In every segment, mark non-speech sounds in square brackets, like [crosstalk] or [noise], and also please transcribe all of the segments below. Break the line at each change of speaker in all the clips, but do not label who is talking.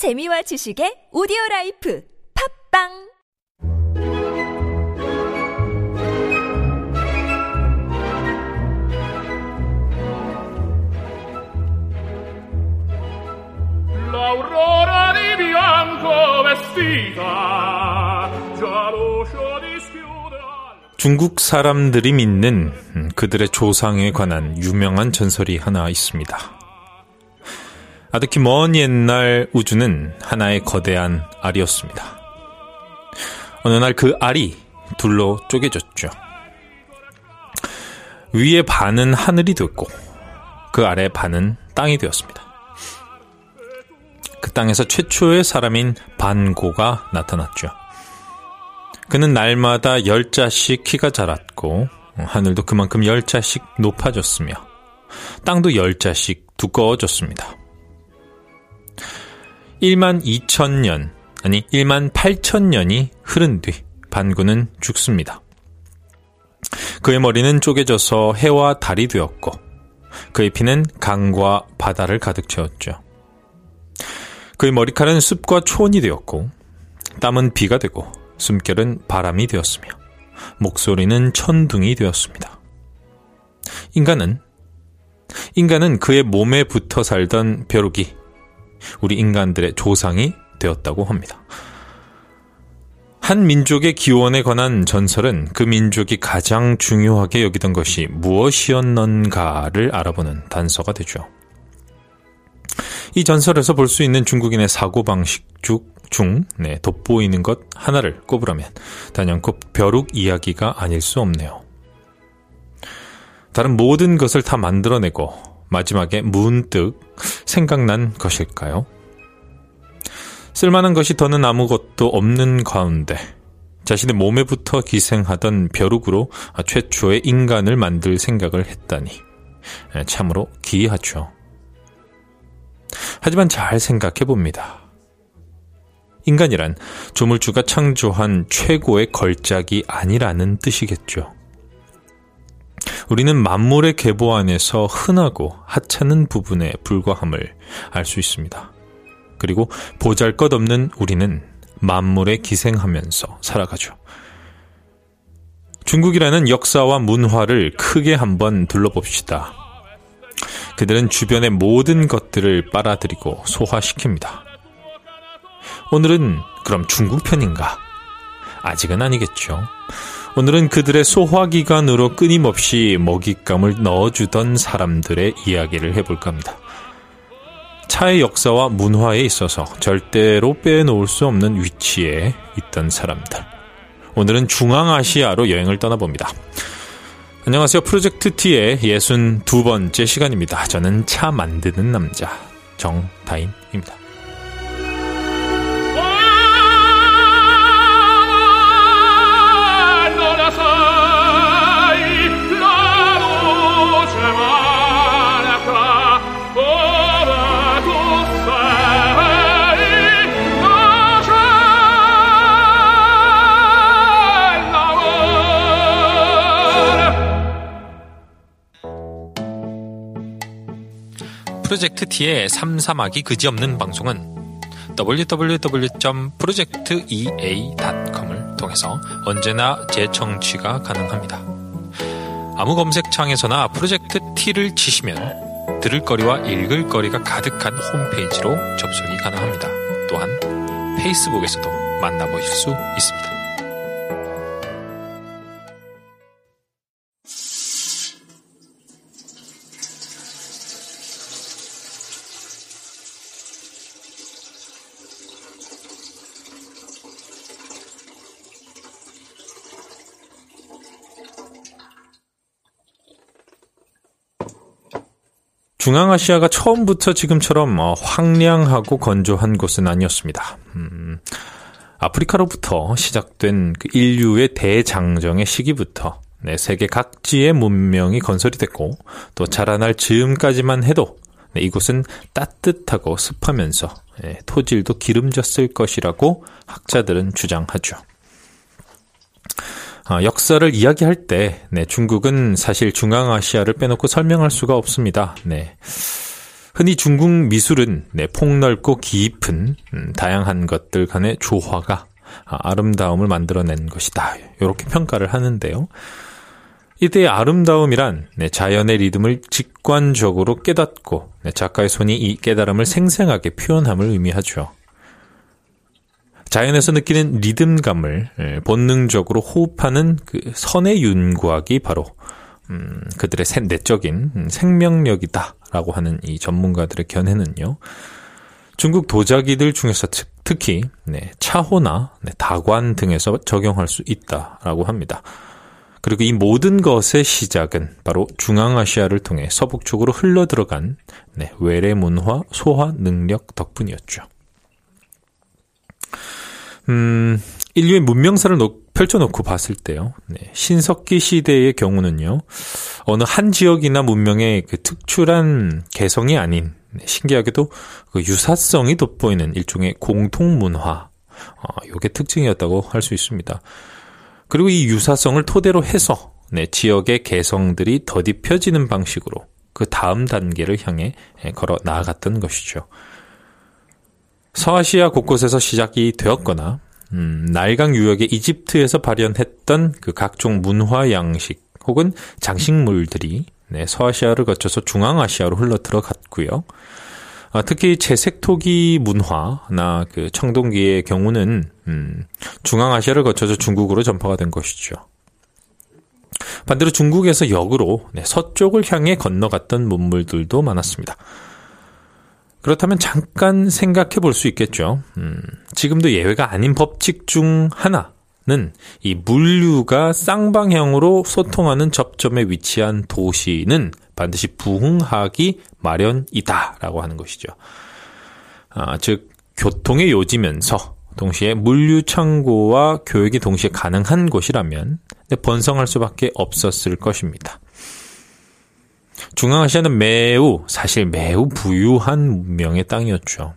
재미와 지식의 오디오 라이프 팝빵
L'aurora di bianco vestita già l'uscio dischiude al-
중국 사람들이 믿는 음, 그들의 조상에 관한 유명한 전설이 하나 있습니다. 아득히 먼 옛날 우주는 하나의 거대한 알이었습니다. 어느 날 그 알이 둘로 쪼개졌죠. 위의 반은 하늘이 되었고 그 아래 반은 땅이 되었습니다. 그 땅에서 최초의 사람인 반고가 나타났죠. 그는 날마다 열 자씩 키가 자랐고 하늘도 그만큼 열 자씩 높아졌으며 땅도 열 자씩 두꺼워졌습니다. 1만 2천 년, 아니 1만 8천 년이 흐른 뒤 반구는 죽습니다. 그의 머리는 쪼개져서 해와 달이 되었고 그의 피는 강과 바다를 가득 채웠죠. 그의 머리칼은 습과 초원이 되었고 땀은 비가 되고 숨결은 바람이 되었으며 목소리는 천둥이 되었습니다. 인간은 인간은 그의 몸에 붙어 살던 벼룩이 우리 인간들의 조상이 되었다고 합니다. 한 민족의 기원에 관한 전설은 그 민족이 가장 중요하게 여기던 것이 무엇이었는가를 알아보는 단서가 되죠. 이 전설에서 볼 수 있는 중국인의 사고방식 중 네, 돋보이는 것 하나를 꼽으라면 단연코 벼룩 이야기가 아닐 수 없네요. 다른 모든 것을 다 만들어내고 마지막에 문득 생각난 것일까요? 쓸만한 것이 더는 아무것도 없는 가운데 자신의 몸에부터 기생하던 벼룩으로 최초의 인간을 만들 생각을 했다니 참으로 기이하죠. 하지만 잘 생각해 봅니다. 인간이란 조물주가 창조한 최고의 걸작이 아니라는 뜻이겠죠. 우리는 만물의 계보 안에서 흔하고 하찮은 부분에 불과함을 알 수 있습니다. 그리고 보잘 것 없는 우리는 만물에 기생하면서 살아가죠. 중국이라는 역사와 문화를 크게 한번 둘러봅시다. 그들은 주변의 모든 것들을 빨아들이고 소화시킵니다. 오늘은 그럼 중국 편인가? 아직은 아니겠죠. 오늘은 그들의 소화기관으로 끊임없이 먹잇감을 넣어주던 사람들의 이야기를 해볼까 합니다. 차의 역사와 문화에 있어서 절대로 빼놓을 수 없는 위치에 있던 사람들. 오늘은 중앙아시아로 여행을 떠나봅니다. 안녕하세요. 프로젝트 T의 62번째 시간입니다. 저는 차 만드는 남자, 정다인입니다. 프로젝트 T의 3, 3학이 그지없는 방송은 www.projectea.com을 통해서 언제나 재청취가 가능합니다. 아무 검색창에서나 프로젝트 T를 치시면 들을 거리와 읽을 거리가 가득한 홈페이지로 접속이 가능합니다. 또한 페이스북에서도 만나보실 수 있습니다. 중앙아시아가 처음부터 지금처럼 어, 황량하고 건조한 곳은 아니었습니다. 음, 아프리카로부터 시작된 그 인류의 대장정의 시기부터 네, 세계 각지의 문명이 건설이 됐고 또 자라날 즈음까지만 해도 네, 이곳은 따뜻하고 습하면서 예, 토질도 기름졌을 것이라고 학자들은 주장하죠. 아, 역사를 이야기할 때 네, 중국은 사실 중앙아시아를 빼놓고 설명할 수가 없습니다. 네. 흔히 중국 미술은 네, 폭넓고 깊은 음, 다양한 것들 간의 조화가 아, 아름다움을 만들어낸 것이다. 이렇게 평가를 하는데요. 이때의 아름다움이란 네, 자연의 리듬을 직관적으로 깨닫고 네, 작가의 손이 이 깨달음을 생생하게 표현함을 의미하죠. 자연에서 느끼는 리듬감을 예, 본능적으로 호흡하는 그 선의 윤곽이 바로 음, 그들의 내적인 음, 생명력이다라고 하는 이 전문가들의 견해는요. 중국 도자기들 중에서 특히 네, 차호나 네, 다관 등에서 적용할 수 있다라고 합니다. 그리고 이 모든 것의 시작은 바로 중앙아시아를 통해 서북 쪽으로 흘러 들어간 네, 외래 문화 소화 능력 덕분이었죠. 음, 인류의 문명사를 놓, 펼쳐놓고 봤을 때요. 네, 신석기 시대의 경우는요. 어느 한 지역이나 문명의 그 특출한 개성이 아닌 네, 신기하게도 그 유사성이 돋보이는 일종의 공통 문화. 어, 요게 특징이었다고 할 수 있습니다. 그리고 이 유사성을 토대로 해서 네, 지역의 개성들이 더딥혀지는 방식으로 그 다음 단계를 향해 예, 걸어 나아갔던 것이죠. 서아시아 곳곳에서 시작이 되었거나 음, 날강 유역의 이집트에서 발현했던 그 각종 문화 양식 혹은 장식물들이 네, 서아시아를 거쳐서 중앙아시아로 흘러 들어갔고요. 아, 특히 채색토기 문화나 그 청동기의 경우는 음, 중앙아시아를 거쳐서 중국으로 전파가 된 것이죠. 반대로 중국에서 역으로 네, 서쪽을 향해 건너갔던 문물들도 많았습니다. 그렇다면 잠깐 생각해 볼 수 있겠죠. 음, 지금도 예외가 아닌 법칙 중 하나는 이 물류가 쌍방향으로 소통하는 접점에 위치한 도시는 반드시 부흥하기 마련이다라고 하는 것이죠. 아, 즉 교통의 요지면서 동시에 물류 창고와 교육이 동시에 가능한 곳이라면 번성할 수밖에 없었을 것입니다. 중앙아시아는 매우 사실 매우 부유한 문명의 땅이었죠.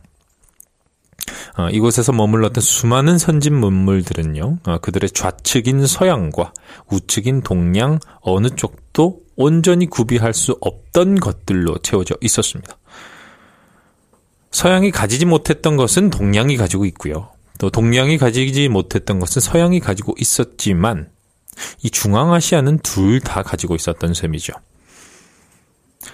어, 이곳에서 머물렀던 수많은 선진 문물들은요, 어, 그들의 좌측인 서양과 우측인 동양 어느 쪽도 온전히 구비할 수 없던 것들로 채워져 있었습니다. 서양이 가지지 못했던 것은 동양이 가지고 있고요. 또 동양이 가지지 못했던 것은 서양이 가지고 있었지만 이 중앙아시아는 둘 다 가지고 있었던 셈이죠.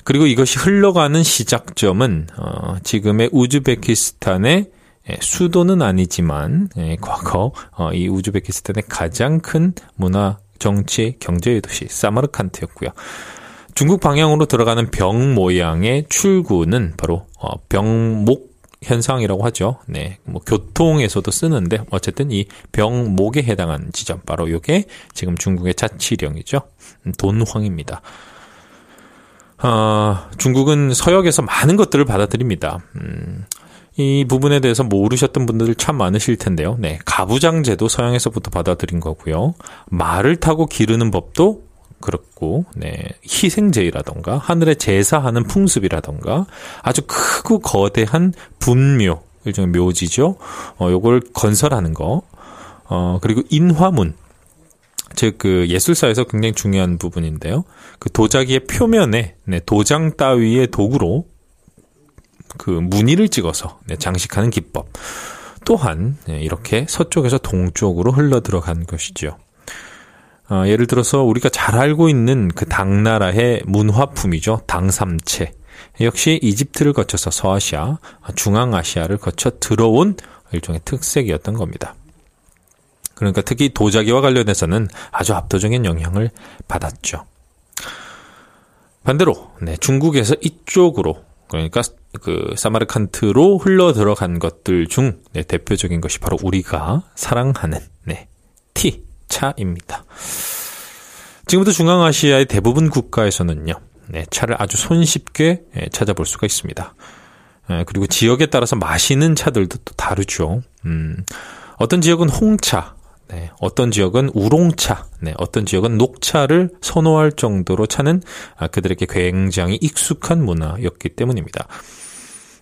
그리고 이것이 흘러가는 시작점은 어, 지금의 우즈베키스탄의 예, 수도는 아니지만 예, 과거 어, 이 우즈베키스탄의 가장 큰 문화 정치, 경제의 도시 사마르칸트였고요. 중국 방향으로 들어가는 병 모양의 출구는 바로 어, 병목 현상이라고 하죠. 네, 뭐 교통에서도 쓰는데 어쨌든 이 병목에 해당하는 지점 바로 이게 지금 중국의 자치령이죠. 음, 돈황입니다. 어, 중국은 서역에서 많은 것들을 받아들입니다. 음, 이 부분에 대해서 모르셨던 분들 참 많으실 텐데요. 네. 가부장제도 서양에서부터 받아들인 거고요. 말을 타고 기르는 법도 그렇고, 네. 희생제의라던가, 하늘에 제사하는 풍습이라던가, 아주 크고 거대한 분묘, 일종의 묘지죠. 어, 요걸 건설하는 거. 어, 그리고 인화문. 즉, 그 예술사에서 굉장히 중요한 부분인데요. 그 도자기의 표면에, 네, 도장 따위의 도구로 그 무늬를 찍어서 네, 장식하는 기법 또한 네, 이렇게 서쪽에서 동쪽으로 흘러 들어간 것이죠. 어, 예를 들어서 우리가 잘 알고 있는 그 당나라의 문화품이죠. 당삼채. 역시 이집트를 거쳐서 서아시아, 중앙아시아를 거쳐 들어온 일종의 특색이었던 겁니다. 그러니까 특히 도자기와 관련해서는 아주 압도적인 영향을 받았죠. 반대로 네, 중국에서 이쪽으로 그러니까 그 사마르칸트로 흘러 들어간 것들 중 네, 대표적인 것이 바로 우리가 사랑하는 네, 티 차입니다. 지금부터 중앙아시아의 대부분 국가에서는요, 네, 차를 아주 손쉽게 네, 찾아볼 수가 있습니다. 네, 그리고 지역에 따라서 마시는 차들도 또 다르죠. 음, 어떤 지역은 홍차, 네, 어떤 지역은 우롱차, 네, 어떤 지역은 녹차를 선호할 정도로 차는 아, 그들에게 굉장히 익숙한 문화였기 때문입니다.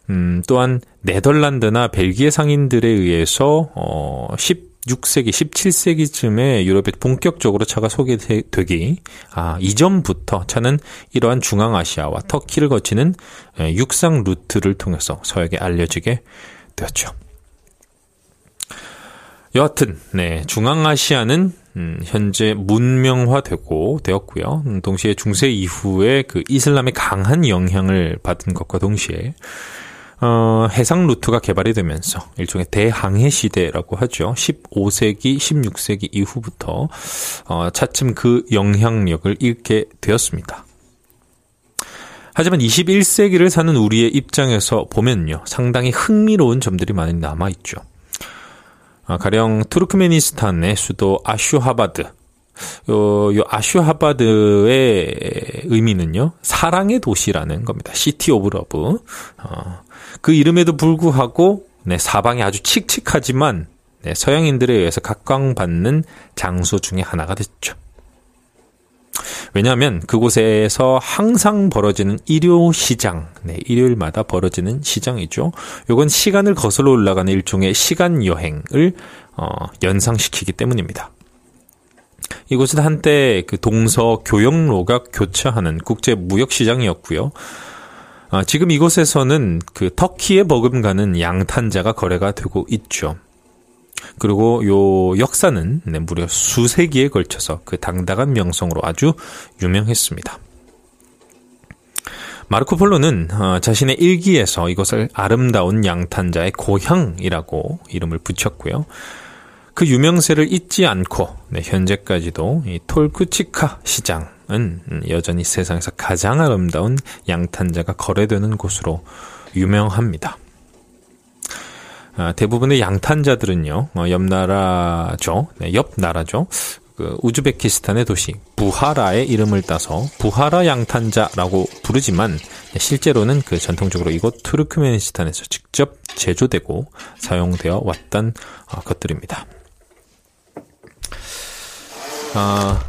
음, 또한 네덜란드나 벨기에 상인들에 의해서 어, 10 16세기, 17세기쯤에 유럽에 본격적으로 차가 소개되기 아, 이전부터 차는 이러한 중앙아시아와 터키를 거치는 육상 루트를 통해서 서역에 알려지게 되었죠. 여하튼 네, 중앙아시아는 음, 현재 문명화되고 되었고요. 음, 동시에 중세 이후에 그 이슬람의 강한 영향을 받은 것과 동시에 어, 해상 루트가 개발이 되면서 일종의 대항해 시대라고 하죠. 15세기, 16세기 이후부터 어, 차츰 그 영향력을 잃게 되었습니다. 하지만 21세기를 사는 우리의 입장에서 보면요. 상당히 흥미로운 점들이 많이 남아있죠. 아, 가령 투르크메니스탄의 수도 아슈하바드. 요, 요 아슈하바드의 의미는요. 사랑의 도시라는 겁니다. City of Love. 어, 그 이름에도 불구하고 네, 사방이 아주 칙칙하지만 네, 서양인들에 의해서 각광받는 장소 중의 하나가 됐죠. 왜냐하면 그곳에서 항상 벌어지는 일요 시장, 네, 일요일마다 벌어지는 시장이죠. 요건 시간을 거슬러 올라가는 일종의 시간 여행을 어, 연상시키기 때문입니다. 이곳은 한때 그 동서 교역로가 교차하는 국제 무역 시장이었고요. 아, 지금 이곳에서는 그 터키에 버금가는 양탄자가 거래가 되고 있죠. 그리고 요 역사는 네, 무려 수세기에 걸쳐서 그 당당한 명성으로 아주 유명했습니다. 마르코 폴로는 어, 자신의 일기에서 이것을 아름다운 양탄자의 고향이라고 이름을 붙였고요. 그 유명세를 잊지 않고 네, 현재까지도 이 톨쿠치카 시장은 여전히 세상에서 가장 아름다운 양탄자가 거래되는 곳으로 유명합니다. 아, 대부분의 양탄자들은요, 어, 옆 나라죠, 네, 옆 나라죠. 그 우즈베키스탄의 도시 부하라의 이름을 따서 부하라 양탄자라고 부르지만 실제로는 그 전통적으로 이곳 투르크메니스탄에서 직접 제조되고 사용되어 왔던 어, 것들입니다. 아,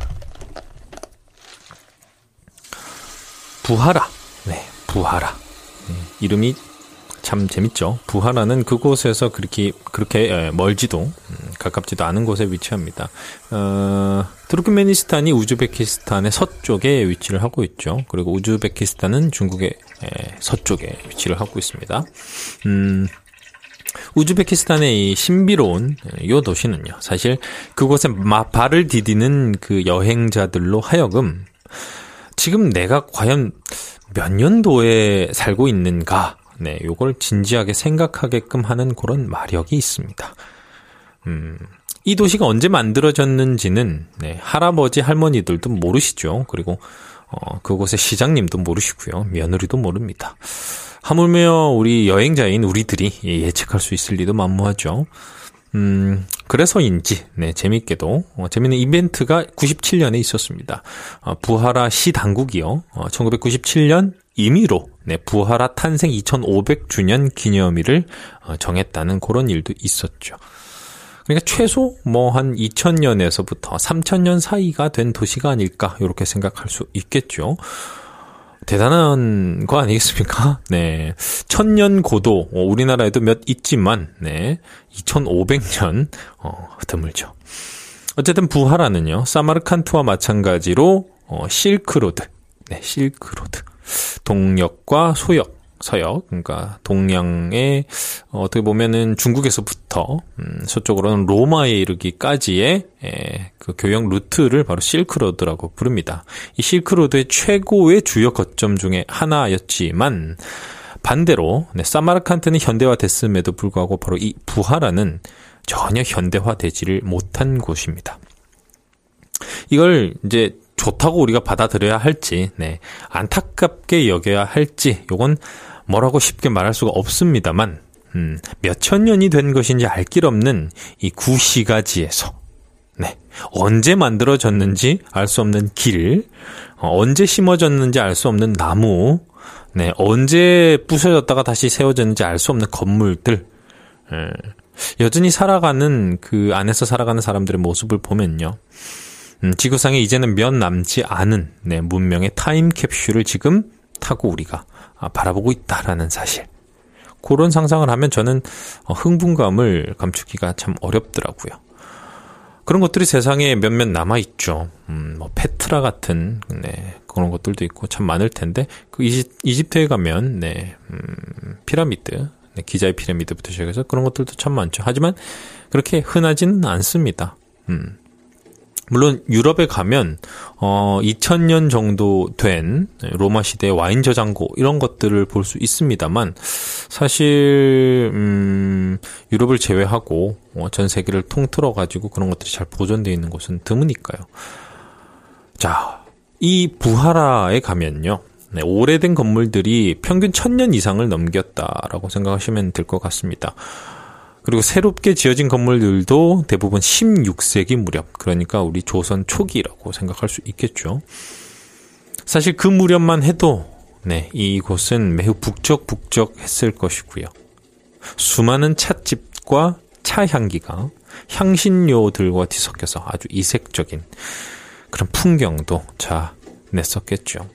부하라. 네, 부하라. 네, 이름이 참 재밌죠. 부하라는 그곳에서 그렇게 그렇게 예, 멀지도 음, 가깝지도 않은 곳에 위치합니다. 어, 투르크메니스탄이 우즈베키스탄의 서쪽에 위치를 하고 있죠. 그리고 우즈베키스탄은 중국의 예, 서쪽에 위치를 하고 있습니다. 음, 우즈베키스탄의 이 신비로운 예, 요 도시는요. 사실 그곳에 발을 디디는 그 여행자들로 하여금 지금 내가 과연 몇 년도에 살고 있는가 네, 요걸 진지하게 생각하게끔 하는 그런 마력이 있습니다. 음, 이 도시가 언제 만들어졌는지는 네, 할아버지 할머니들도 모르시죠. 그리고 어, 그곳의 시장님도 모르시고요. 며느리도 모릅니다. 하물며 우리 여행자인 우리들이 예측할 수 있을 리도 만무하죠. 음, 그래서인지, 네, 재밌게도, 어, 재밌는 이벤트가 97년에 있었습니다. 어, 부하라 시 당국이요, 어, 1997년 임의로 네, 부하라 탄생 2500주년 기념일을 어, 정했다는 그런 일도 있었죠. 그러니까 최소 뭐 한 2000년에서부터 3000년 사이가 된 도시가 아닐까 이렇게 생각할 수 있겠죠. 대단한 거 아니겠습니까? [laughs] 네. 천년 고도, 어, 우리나라에도 몇 있지만, 네. 2500년, 어, 드물죠. 어쨌든 부하라는요, 사마르칸트와 마찬가지로, 어, 실크로드, 네, 실크로드. 동역과 소역, 서역, 그러니까 동양의 어, 어떻게 보면은 중국에서부터 음, 서쪽으로는 로마에 이르기까지의 에, 그 교역 루트를 바로 실크로드라고 부릅니다. 이 실크로드의 최고의 주요 거점 중에 하나였지만 반대로 네, 사마르칸트는 현대화됐음에도 불구하고 바로 이 부하라는 전혀 현대화되지를 못한 곳입니다. 이걸 이제 좋다고 우리가 받아들여야 할지, 네, 안타깝게 여겨야 할지, 요건 뭐라고 쉽게 말할 수가 없습니다만, 음, 몇천 년이 된 것인지 알 길 없는 이 구시가지에서, 네, 언제 만들어졌는지 알 수 없는 길, 어, 언제 심어졌는지 알 수 없는 나무, 네, 언제 부서졌다가 다시 세워졌는지 알 수 없는 건물들, 예, 여전히 살아가는 그 안에서 살아가는 사람들의 모습을 보면요. 음, 지구상에 이제는 몇 남지 않은 네, 문명의 타임캡슐을 지금 타고 우리가 아, 바라보고 있다라는 사실. 그런 상상을 하면 저는 어, 흥분감을 감추기가 참 어렵더라고요. 그런 것들이 세상에 몇몇 남아 있죠. 음, 뭐 페트라 같은 네, 그런 것들도 있고 참 많을 텐데 그 이집, 이집트에 가면 네, 음, 피라미드, 네, 기자의 피라미드부터 시작해서 그런 것들도 참 많죠. 하지만 그렇게 흔하지는 않습니다. 음. 물론 유럽에 가면 어 2000년 정도 된 로마 시대 와인 저장고 이런 것들을 볼 수 있습니다만 사실 음 유럽을 제외하고 어, 전 세계를 통틀어 가지고 그런 것들이 잘 보존되어 있는 곳은 드무니까요. 자, 이 부하라에 가면요. 네, 오래된 건물들이 평균 1000년 이상을 넘겼다라고 생각하시면 될 것 같습니다. 그리고 새롭게 지어진 건물들도 대부분 16세기 무렵, 그러니까 우리 조선 초기라고 생각할 수 있겠죠. 사실 그 무렵만 해도 네, 이곳은 매우 북적북적했을 것이고요. 수많은 찻집과 차 향기가 향신료들과 뒤섞여서 아주 이색적인 그런 풍경도 자 냈었겠죠.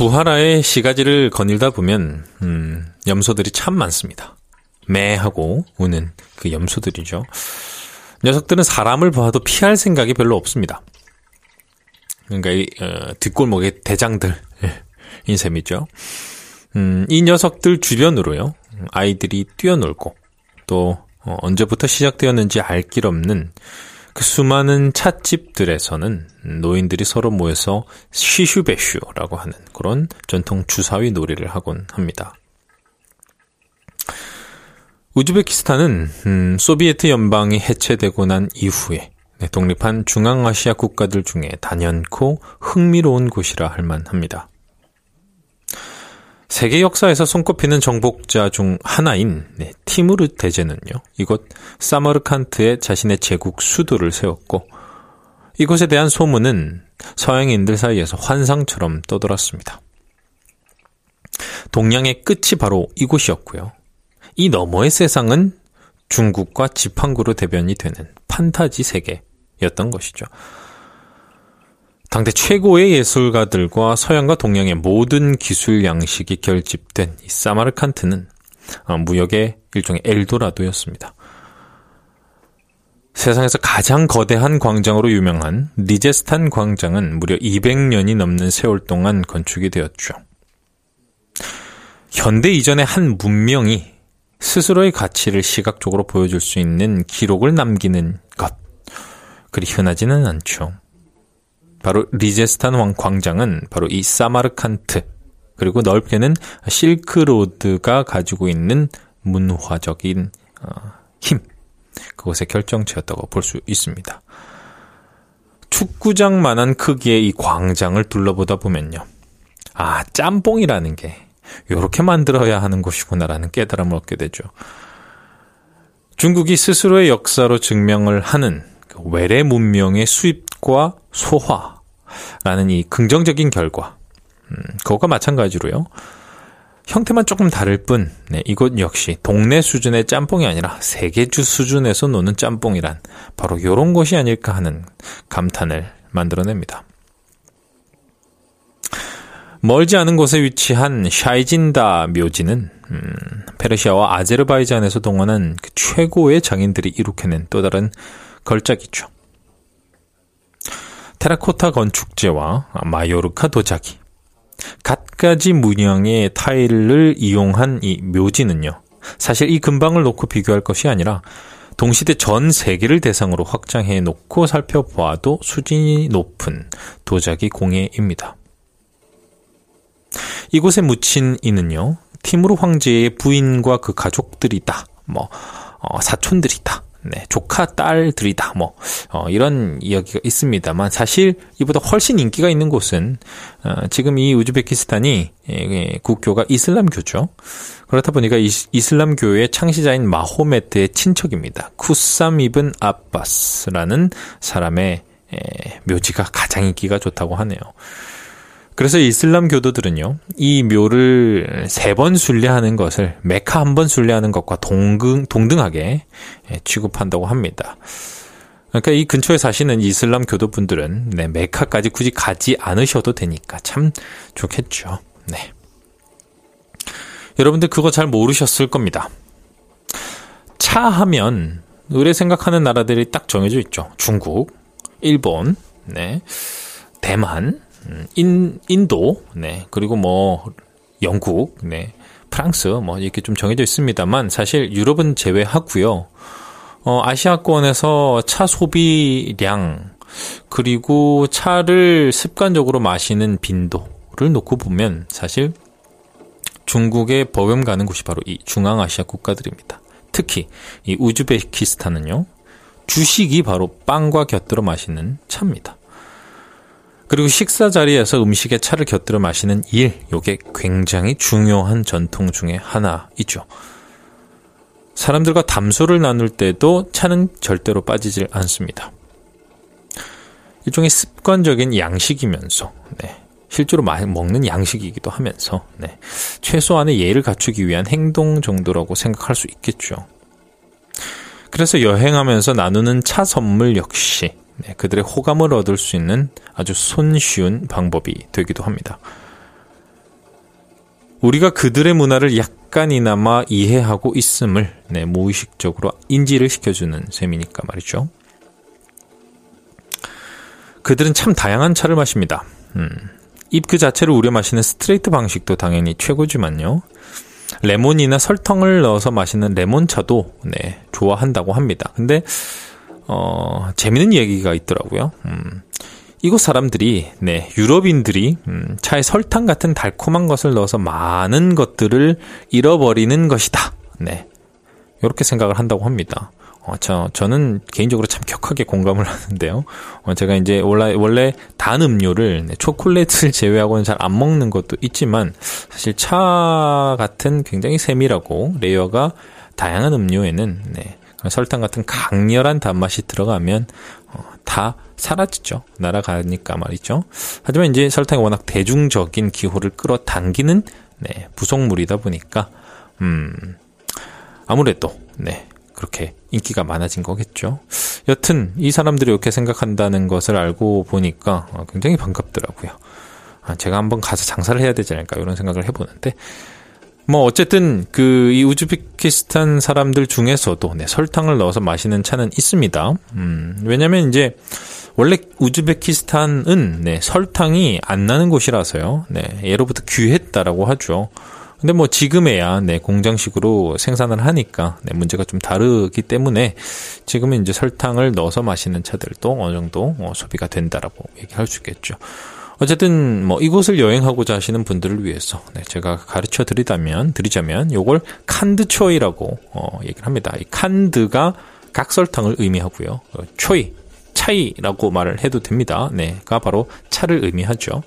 부하라의 시가지를 거닐다 보면 음, 염소들이 참 많습니다. 매하고 우는 그 염소들이죠. 녀석들은 사람을 봐도 피할 생각이 별로 없습니다. 그러니까 이 어, 뒷골목의 대장들 인 셈이죠. 음, 이 녀석들 주변으로요 아이들이 뛰어놀고 또 어, 언제부터 시작되었는지 알 길 없는 그 수많은 찻집들에서는 노인들이 서로 모여서 시슈베슈라고 하는 그런 전통 주사위 놀이를 하곤 합니다. 우즈베키스탄은 음, 소비에트 연방이 해체되고 난 이후에 네, 독립한 중앙아시아 국가들 중에 단연코 흥미로운 곳이라 할 만합니다. 세계 역사에서 손꼽히는 정복자 중 하나인 네, 티무르 대제는요. 이곳 사마르칸트에 자신의 제국 수도를 세웠고 이곳에 대한 소문은 서양인들 사이에서 환상처럼 떠돌았습니다. 동양의 끝이 바로 이곳이었고요. 이 너머의 세상은 중국과 지팡구로 대변이 되는 판타지 세계였던 것이죠. 당대 최고의 예술가들과 서양과 동양의 모든 기술 양식이 결집된 이 사마르칸트는 어, 무역의 일종의 엘도라도였습니다. 세상에서 가장 거대한 광장으로 유명한 리제스탄 광장은 무려 200년이 넘는 세월 동안 건축이 되었죠. 현대 이전의 한 문명이 스스로의 가치를 시각적으로 보여줄 수 있는 기록을 남기는 것. 그리 흔하지는 않죠. 바로 리제스탄 왕 광장은 바로 이 사마르칸트 그리고 넓게는 실크로드가 가지고 있는 문화적인 어, 힘 그것의 결정체였다고 볼 수 있습니다. 축구장만한 크기의 이 광장을 둘러보다 보면요. 아, 짬뽕이라는 게 이렇게 만들어야 하는 곳이구나라는 깨달음을 얻게 되죠. 중국이 스스로의 역사로 증명을 하는 그 외래 문명의 수입 과 소화라는 이 긍정적인 결과, 음, 그것과 마찬가지로요. 형태만 조금 다를 뿐, 네, 이곳 역시 동네 수준의 짬뽕이 아니라 세계주 수준에서 노는 짬뽕이란 바로 이런 것이 아닐까 하는 감탄을 만들어냅니다. 멀지 않은 곳에 위치한 샤이진다 묘지는 음, 페르시아와 아제르바이잔에서 동원한 그 최고의 장인들이 이룩해낸 또 다른 걸작이죠. 테라코타 건축재와 마요르카 도자기, 갖가지 문양의 타일을 이용한 이 묘지는요. 사실 이 근방을 놓고 비교할 것이 아니라 동시대 전 세계를 대상으로 확장해 놓고 살펴보아도 수준이 높은 도자기 공예입니다. 이곳에 묻힌 이는요, 티무르 황제의 부인과 그 가족들이다, 뭐, 어, 사촌들이다, 네, 조카 딸들이다. 뭐 어, 이런 이야기가 있습니다만 사실 이보다 훨씬 인기가 있는 곳은 어, 지금 이 우즈베키스탄이 예, 예, 국교가 이슬람교죠. 그렇다 보니까 이, 이슬람교의 창시자인 마호메트의 친척입니다. 쿠삼 이븐 아바스라는 사람의 예, 묘지가 가장 인기가 좋다고 하네요. 그래서 이슬람 교도들은요, 이 묘를 세 번 순례하는 것을 메카 한 번 순례하는 것과 동등, 동등하게 예, 취급한다고 합니다. 그러니까 이 근처에 사시는 이슬람 교도분들은 네, 메카까지 굳이 가지 않으셔도 되니까 참 좋겠죠. 네. 여러분들 그거 잘 모르셨을 겁니다. 차 하면 의뢰 생각하는 나라들이 딱 정해져 있죠. 중국, 일본, 네, 대만, 음, 인, 인도, 네, 그리고 뭐, 영국, 네, 프랑스, 뭐, 이렇게 좀 정해져 있습니다만, 사실 유럽은 제외하고요 어, 아시아권에서 차 소비량, 그리고 차를 습관적으로 마시는 빈도를 놓고 보면, 사실 중국에 버금 가는 곳이 바로 이 중앙아시아 국가들입니다. 특히 이 우즈베키스탄은요, 주식이 바로 빵과 곁들여 마시는 차입니다. 그리고 식사 자리에서 음식에 차를 곁들여 마시는 일, 요게 굉장히 중요한 전통 중의 하나이죠. 사람들과 담소를 나눌 때도 차는 절대로 빠지질 않습니다. 일종의 습관적인 양식이면서, 네, 실제로 먹는 양식이기도 하면서, 네, 최소한의 예를 갖추기 위한 행동 정도라고 생각할 수 있겠죠. 그래서 여행하면서 나누는 차 선물 역시 네, 그들의 호감을 얻을 수 있는 아주 손쉬운 방법이 되기도 합니다. 우리가 그들의 문화를 약간이나마 이해하고 있음을 네, 무의식적으로 인지를 시켜주는 셈이니까 말이죠. 그들은 참 다양한 차를 마십니다. 음, 잎그 자체를 우려 마시는 스트레이트 방식도 당연히 최고지만요. 레몬이나 설탕을 넣어서 마시는 레몬차도 네, 좋아한다고 합니다. 근데 어, 재밌는 얘기가 있더라고요. 음, 이곳 사람들이, 네, 유럽인들이, 음, 차에 설탕 같은 달콤한 것을 넣어서 많은 것들을 잃어버리는 것이다. 네. 이렇게 생각을 한다고 합니다. 어, 저, 저는 개인적으로 참 격하게 공감을 [laughs] 하는데요. 어, 제가 이제 원래, 원래 단 음료를, 네, 초콜릿을 [laughs] 제외하고는 잘 안 먹는 것도 있지만, 사실 차 같은 굉장히 세밀하고 레이어가 다양한 음료에는, 네, 설탕 같은 강렬한 단맛이 들어가면 어, 다 사라지죠. 날아가니까 말이죠. 하지만 이제 설탕이 워낙 대중적인 기호를 끌어당기는 네, 부속물이다 보니까 음 아무래도 네 그렇게 인기가 많아진 거겠죠. 여튼 이 사람들이 이렇게 생각한다는 것을 알고 보니까 어, 굉장히 반갑더라고요. 아, 제가 한번 가서 장사를 해야 되지 않을까 이런 생각을 해보는데 뭐 어쨌든 그 이 우즈베키스탄 사람들 중에서도 네, 설탕을 넣어서 마시는 차는 있습니다. 음, 왜냐면 이제 원래 우즈베키스탄은 네, 설탕이 안 나는 곳이라서요. 네, 예로부터 귀했다라고 하죠. 근데 뭐 지금에야 네, 공장식으로 생산을 하니까 네, 문제가 좀 다르기 때문에 지금은 이제 설탕을 넣어서 마시는 차들도 어느 정도 어, 소비가 된다라고 얘기할 수 있겠죠. 어쨌든 뭐 이곳을 여행하고자 하시는 분들을 위해서 네, 제가 가르쳐 드리다면 드리자면 요걸 칸드 초이라고 어, 얘기를 합니다. 이 칸드가 각설탕을 의미하고요. 어, 초이 차이라고 말을 해도 됩니다. 네가 바로 차를 의미하죠.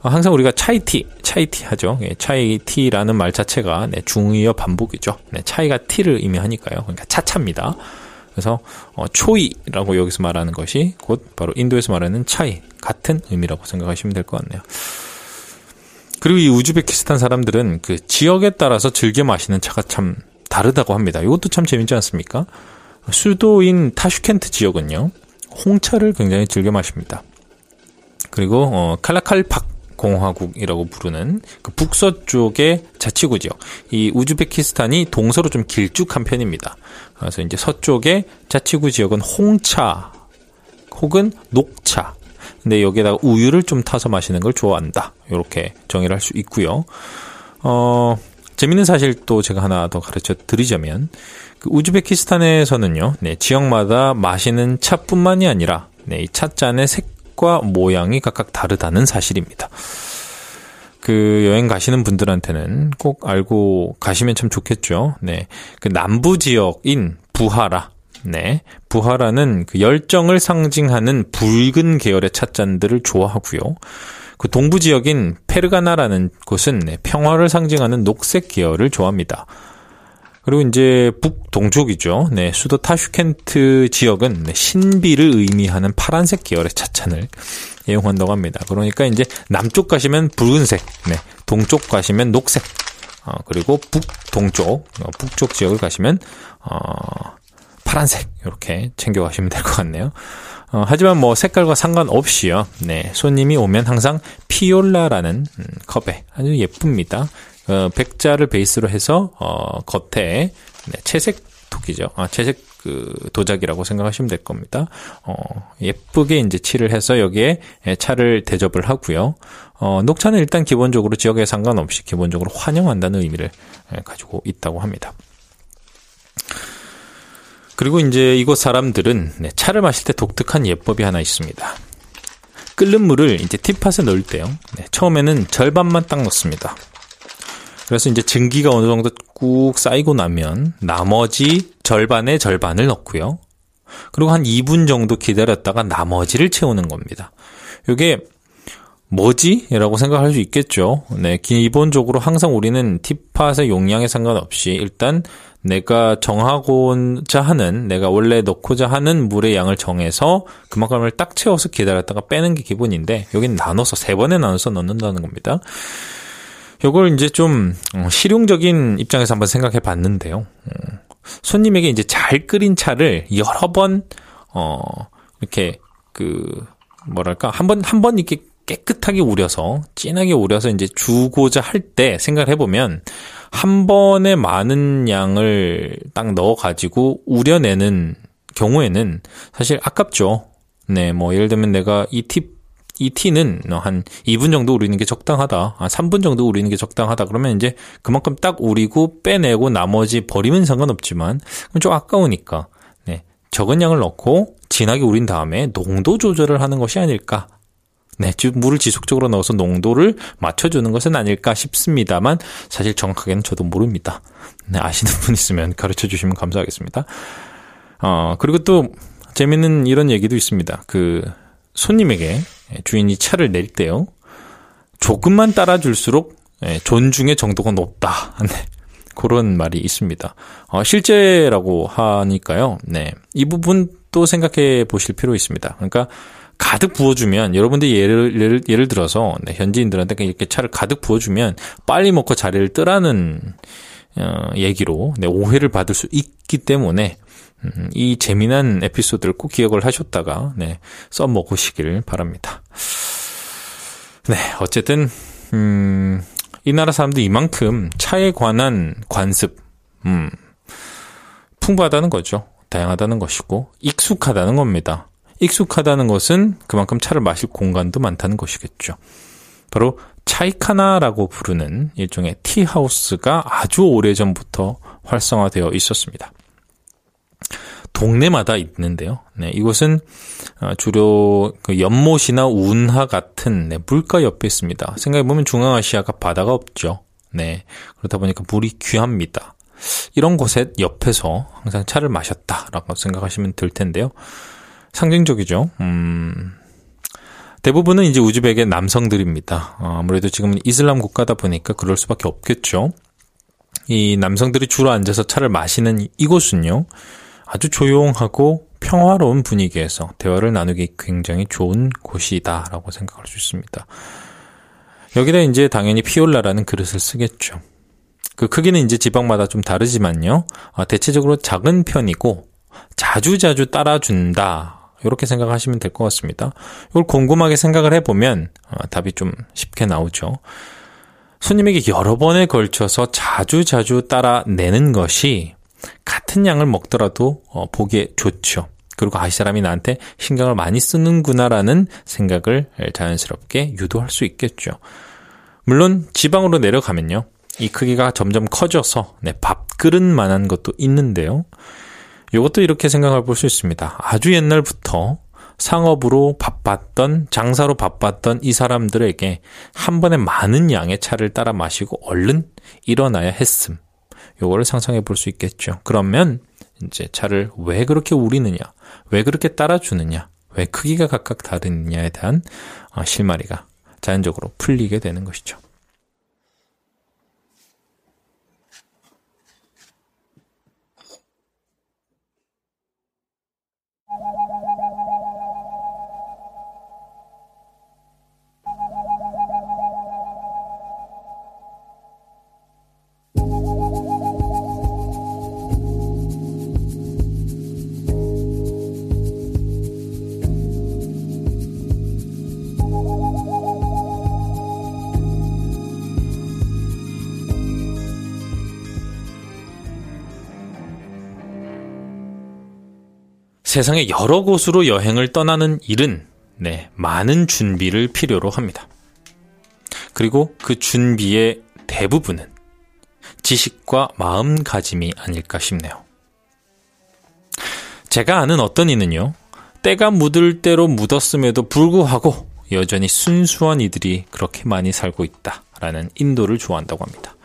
어, 항상 우리가 차이티, 차이티 하죠. 예, 차이티라는 말 자체가 네, 중의어 반복이죠. 네, 차이가 티를 의미하니까요. 그러니까 차차입니다. 그래서 어, 초이라고 여기서 말하는 것이 곧 바로 인도에서 말하는 차이 같은 의미라고 생각하시면 될 것 같네요. 그리고 이 우즈베키스탄 사람들은 그 지역에 따라서 즐겨 마시는 차가 참 다르다고 합니다. 이것도 참 재밌지 않습니까? 수도인 타슈켄트 지역은요, 홍차를 굉장히 즐겨 마십니다. 그리고 어, 칼라칼팍 공화국이라고 부르는 그 북서쪽의 자치구 지역. 이 우즈베키스탄이 동서로 좀 길쭉한 편입니다. 그래서 이제 서쪽의 자치구 지역은 홍차 혹은 녹차. 근데 여기에다가 우유를 좀 타서 마시는 걸 좋아한다. 이렇게 정의를 할 수 있고요. 어, 재밌는 사실 또 제가 하나 더 가르쳐 드리자면 그 우즈베키스탄에서는요. 네, 지역마다 마시는 차뿐만이 아니라 네, 이 찻잔의 색 색과 모양이 각각 다르다는 사실입니다. 그 여행 가시는 분들한테는 꼭 알고 가시면 참 좋겠죠. 네. 그 남부 지역인 부하라. 네. 부하라는 그 열정을 상징하는 붉은 계열의 찻잔들을 좋아하고요. 그 동부 지역인 페르가나라는 곳은 네, 평화를 상징하는 녹색 계열을 좋아합니다. 그리고 이제 북동쪽이죠. 네, 수도 타슈켄트 지역은 네, 신비를 의미하는 파란색 계열의 차찬을 애용한다고 합니다. 그러니까 이제 남쪽 가시면 붉은색, 네, 동쪽 가시면 녹색, 어, 그리고 북동쪽, 어, 북쪽 지역을 가시면 어, 파란색 이렇게 챙겨 가시면 될 것 같네요. 어, 하지만 뭐 색깔과 상관없이요. 네, 손님이 오면 항상 피올라라는 음, 컵에 아주 예쁩니다. 어, 백자를 베이스로 해서 어, 겉에 네, 채색 토기죠. 아, 채색 그 도자기라고 생각하시면 될 겁니다. 어, 예쁘게 이제 칠을 해서 여기에 차를 대접을 하고요. 어, 녹차는 일단 기본적으로 지역에 상관없이 기본적으로 환영한다는 의미를 가지고 있다고 합니다. 그리고 이제 이곳 사람들은 네, 차를 마실 때 독특한 예법이 하나 있습니다. 끓는 물을 이제 티팟에 넣을 때요. 네, 처음에는 절반만 딱 넣습니다. 그래서 이제 증기가 어느 정도 꾹 쌓이고 나면 나머지 절반의 절반을 넣고요. 그리고 한 2분 정도 기다렸다가 나머지를 채우는 겁니다. 이게 뭐지? 라고 생각할 수 있겠죠. 네, 기본적으로 항상 우리는 티팟의 용량에 상관없이 일단 내가 정하고자 하는, 내가 원래 넣고자 하는 물의 양을 정해서 그만큼을 딱 채워서 기다렸다가 빼는 게 기본인데, 여긴 나눠서, 세 번에 나눠서 넣는다는 겁니다. 요걸 이제 좀 어, 실용적인 입장에서 한번 생각해 봤는데요. 어, 손님에게 이제 잘 끓인 차를 여러 번, 어, 이렇게 그, 뭐랄까, 한 번, 한 번 이렇게 깨끗하게 우려서, 진하게 우려서 이제 주고자 할 때 생각을 해보면, 한 번에 많은 양을 딱 넣어가지고 우려내는 경우에는 사실 아깝죠. 네, 뭐 예를 들면 내가 이 팁, 이 티는 한 2분 정도 우리는 게 적당하다. 아, 3분 정도 우리는 게 적당하다. 그러면 이제 그만큼 딱 우리고 빼내고 나머지 버리면 상관없지만 좀 아까우니까 네, 적은 양을 넣고 진하게 우린 다음에 농도 조절을 하는 것이 아닐까 네, 물을 지속적으로 넣어서 농도를 맞춰주는 것은 아닐까 싶습니다만 사실 정확하게는 저도 모릅니다. 네, 아시는 분 있으면 가르쳐 주시면 감사하겠습니다. 어, 그리고 또 재밌는 이런 얘기도 있습니다. 그 손님에게 주인이 차를 낼 때요. 조금만 따라줄수록 예, 존중의 정도가 높다. [laughs] 네. 그런 말이 있습니다. 어, 실제라고 하니까요. 네. 이 부분도 생각해 보실 필요 있습니다. 그러니까 가득 부어주면 여러분들이 예를 예를, 예를 들어서 네, 현지인들한테 이렇게 차를 가득 부어주면 빨리 먹고 자리를 뜨라는 어, 얘기로 네, 오해를 받을 수 있기 때문에 음, 이 재미난 에피소드를 꼭 기억을 하셨다가 네, 써먹으시길 바랍니다. 네, 어쨌든 음, 이 나라 사람들 이만큼 차에 관한 관습 음, 풍부하다는 거죠. 다양하다는 것이고 익숙하다는 겁니다. 익숙하다는 것은 그만큼 차를 마실 공간도 많다는 것이겠죠. 바로 차이카나라고 부르는 일종의 티하우스가 아주 오래전부터 활성화되어 있었습니다. 동네마다 있는데요. 네, 이곳은 어, 주로 그 연못이나 운하 같은 네, 물가 옆에 있습니다. 생각해 보면 중앙아시아가 바다가 없죠. 네, 그렇다 보니까 물이 귀합니다. 이런 곳에 옆에서 항상 차를 마셨다라고 생각하시면 될 텐데요. 상징적이죠. 음, 대부분은 이제 우즈벡의 남성들입니다. 어, 아무래도 지금은 이슬람 국가다 보니까 그럴 수밖에 없겠죠. 이 남성들이 주로 앉아서 차를 마시는 이곳은요, 아주 조용하고 평화로운 분위기에서 대화를 나누기 굉장히 좋은 곳이다라고 생각할 수 있습니다. 여기다 이제 당연히 피올라라는 그릇을 쓰겠죠. 그 크기는 이제 지방마다 좀 다르지만요. 어, 대체적으로 작은 편이고 자주자주 따라준다. 이렇게 생각하시면 될 것 같습니다. 이걸 곰곰하게 생각을 해보면 어, 답이 좀 쉽게 나오죠. 손님에게 여러 번에 걸쳐서 자주 자주 따라내는 것이 같은 양을 먹더라도 어, 보기에 좋죠. 그리고 아이 사람이 나한테 신경을 많이 쓰는구나라는 생각을 자연스럽게 유도할 수 있겠죠. 물론 지방으로 내려가면요. 이 크기가 점점 커져서 네, 밥그릇만한 것도 있는데요. 이것도 이렇게 생각해 볼 수 있습니다. 아주 옛날부터 상업으로 바빴던, 장사로 바빴던 이 사람들에게 한 번에 많은 양의 차를 따라 마시고 얼른 일어나야 했음. 요거를 상상해 볼 수 있겠죠. 그러면 이제 차를 왜 그렇게 우리느냐, 왜 그렇게 따라주느냐, 왜 크기가 각각 다르느냐에 대한 어, 실마리가 자연적으로 풀리게 되는 것이죠. 세상의 여러 곳으로 여행을 떠나는 일은 네, 많은 준비를 필요로 합니다. 그리고 그 준비의 대부분은 지식과 마음가짐이 아닐까 싶네요. 제가 아는 어떤 이는요, 때가 묻을 대로 묻었음에도 불구하고 여전히 순수한 이들이 그렇게 많이 살고 있다라는 인도를 좋아한다고 합니다.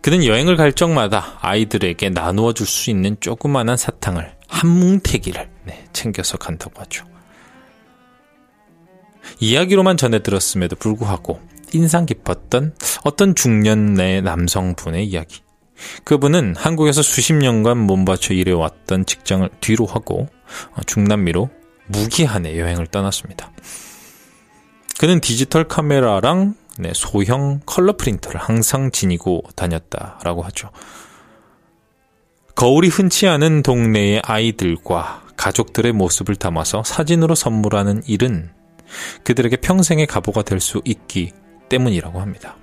그는 여행을 갈 적마다 아이들에게 나누어 줄 수 있는 조그마한 사탕을 한 뭉태기를 네, 챙겨서 간다고 하죠. 이야기로만 전해 들었음에도 불구하고 인상 깊었던 어떤 중년의 남성분의 이야기. 그분은 한국에서 수십 년간 몸바쳐 일해왔던 직장을 뒤로 하고 어, 중남미로 무기한의 여행을 떠났습니다. 그는 디지털 카메라랑 네, 소형 컬러 프린터를 항상 지니고 다녔다라고 하죠. 거울이 흔치 않은 동네의 아이들과 가족들의 모습을 담아서 사진으로 선물하는 일은 그들에게 평생의 가보가 될 수 있기 때문이라고 합니다.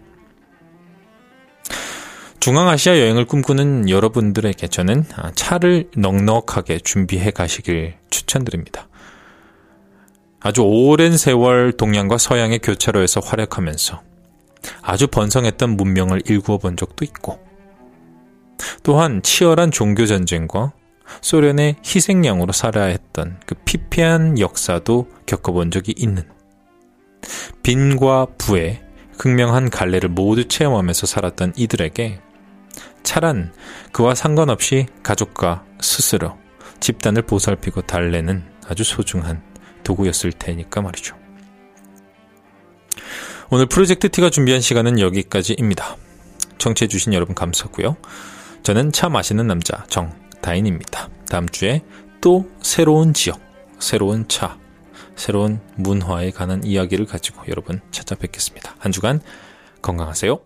중앙아시아 여행을 꿈꾸는 여러분들에게 저는 차를 넉넉하게 준비해 가시길 추천드립니다. 아주 오랜 세월 동양과 서양의 교차로에서 활약하면서 아주 번성했던 문명을 일구어 본 적도 있고, 또한 치열한 종교 전쟁과 소련의 희생양으로 살아야 했던 그 피폐한 역사도 겪어본 적이 있는 빈과 부의 극명한 갈래를 모두 체험하면서 살았던 이들에게 차란 그와 상관없이 가족과 스스로 집단을 보살피고 달래는 아주 소중한 도구였을 테니까 말이죠. 오늘 프로젝트 T가 준비한 시간은 여기까지입니다. 청취해주신 여러분 감사고요. 저는 차 마시는 남자 정다인입니다. 다음 주에 또 새로운 지역, 새로운 차, 새로운 문화에 관한 이야기를 가지고 여러분 찾아뵙겠습니다. 한 주간 건강하세요.